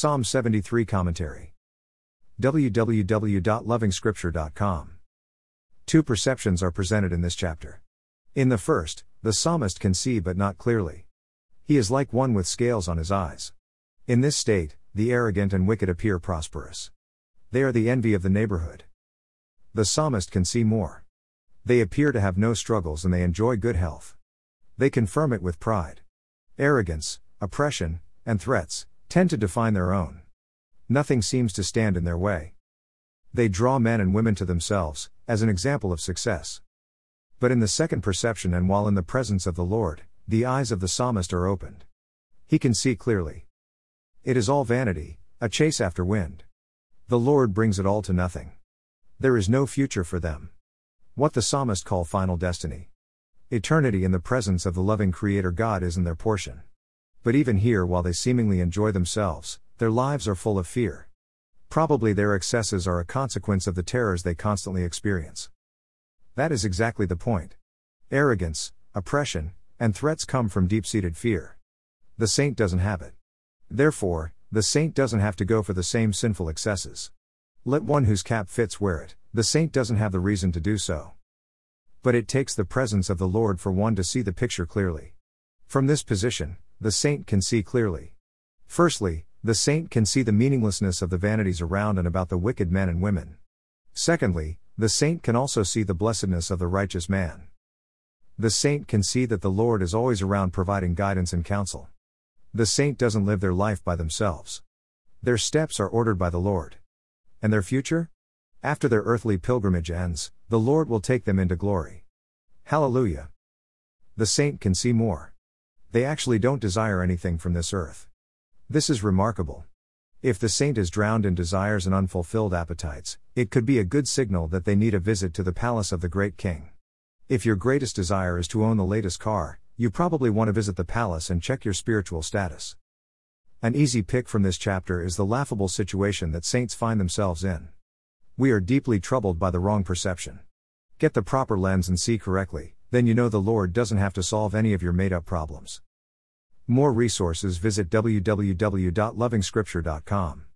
Psalm 73 Commentary. www.lovingscripture.com. Two perceptions are presented in this chapter. In the first, the psalmist can see but not clearly. He is like one with scales on his eyes. In this state, the arrogant and wicked appear prosperous. They are the envy of the neighborhood. The psalmist can see more. They appear to have no struggles and they enjoy good health. They confirm it with pride. Arrogance, oppression, and threats tend to define their own. Nothing seems to stand in their way. They draw men and women to themselves, as an example of success. But in the second perception, and while in the presence of the Lord, the eyes of the psalmist are opened. He can see clearly. It is all vanity, a chase after wind. The Lord brings it all to nothing. There is no future for them. What the psalmist call final destiny. Eternity in the presence of the loving Creator God isn't their portion. But even here, while they seemingly enjoy themselves, their lives are full of fear. Probably their excesses are a consequence of the terrors they constantly experience. That is exactly the point. Arrogance, oppression, and threats come from deep seated fear. The saint doesn't have it. Therefore, the saint doesn't have to go for the same sinful excesses. Let one whose cap fits wear it, the saint doesn't have the reason to do so. But it takes the presence of the Lord for one to see the picture clearly. From this position, the saint can see clearly. Firstly, the saint can see the meaninglessness of the vanities around and about the wicked men and women. Secondly, the saint can also see the blessedness of the righteous man. The saint can see that the Lord is always around providing guidance and counsel. The saint doesn't live their life by themselves. Their steps are ordered by the Lord. And their future? After their earthly pilgrimage ends, the Lord will take them into glory. Hallelujah. The saint can see more. They actually don't desire anything from this earth. This is remarkable. If the saint is drowned in desires and unfulfilled appetites, it could be a good signal that they need a visit to the palace of the great king. If your greatest desire is to own the latest car, you probably want to visit the palace and check your spiritual status. An easy pick from this chapter is the laughable situation that saints find themselves in. We are deeply troubled by the wrong perception. Get the proper lens and see correctly, then you know the Lord doesn't have to solve any of your made up problems. More resources visit www.lovingscripture.com.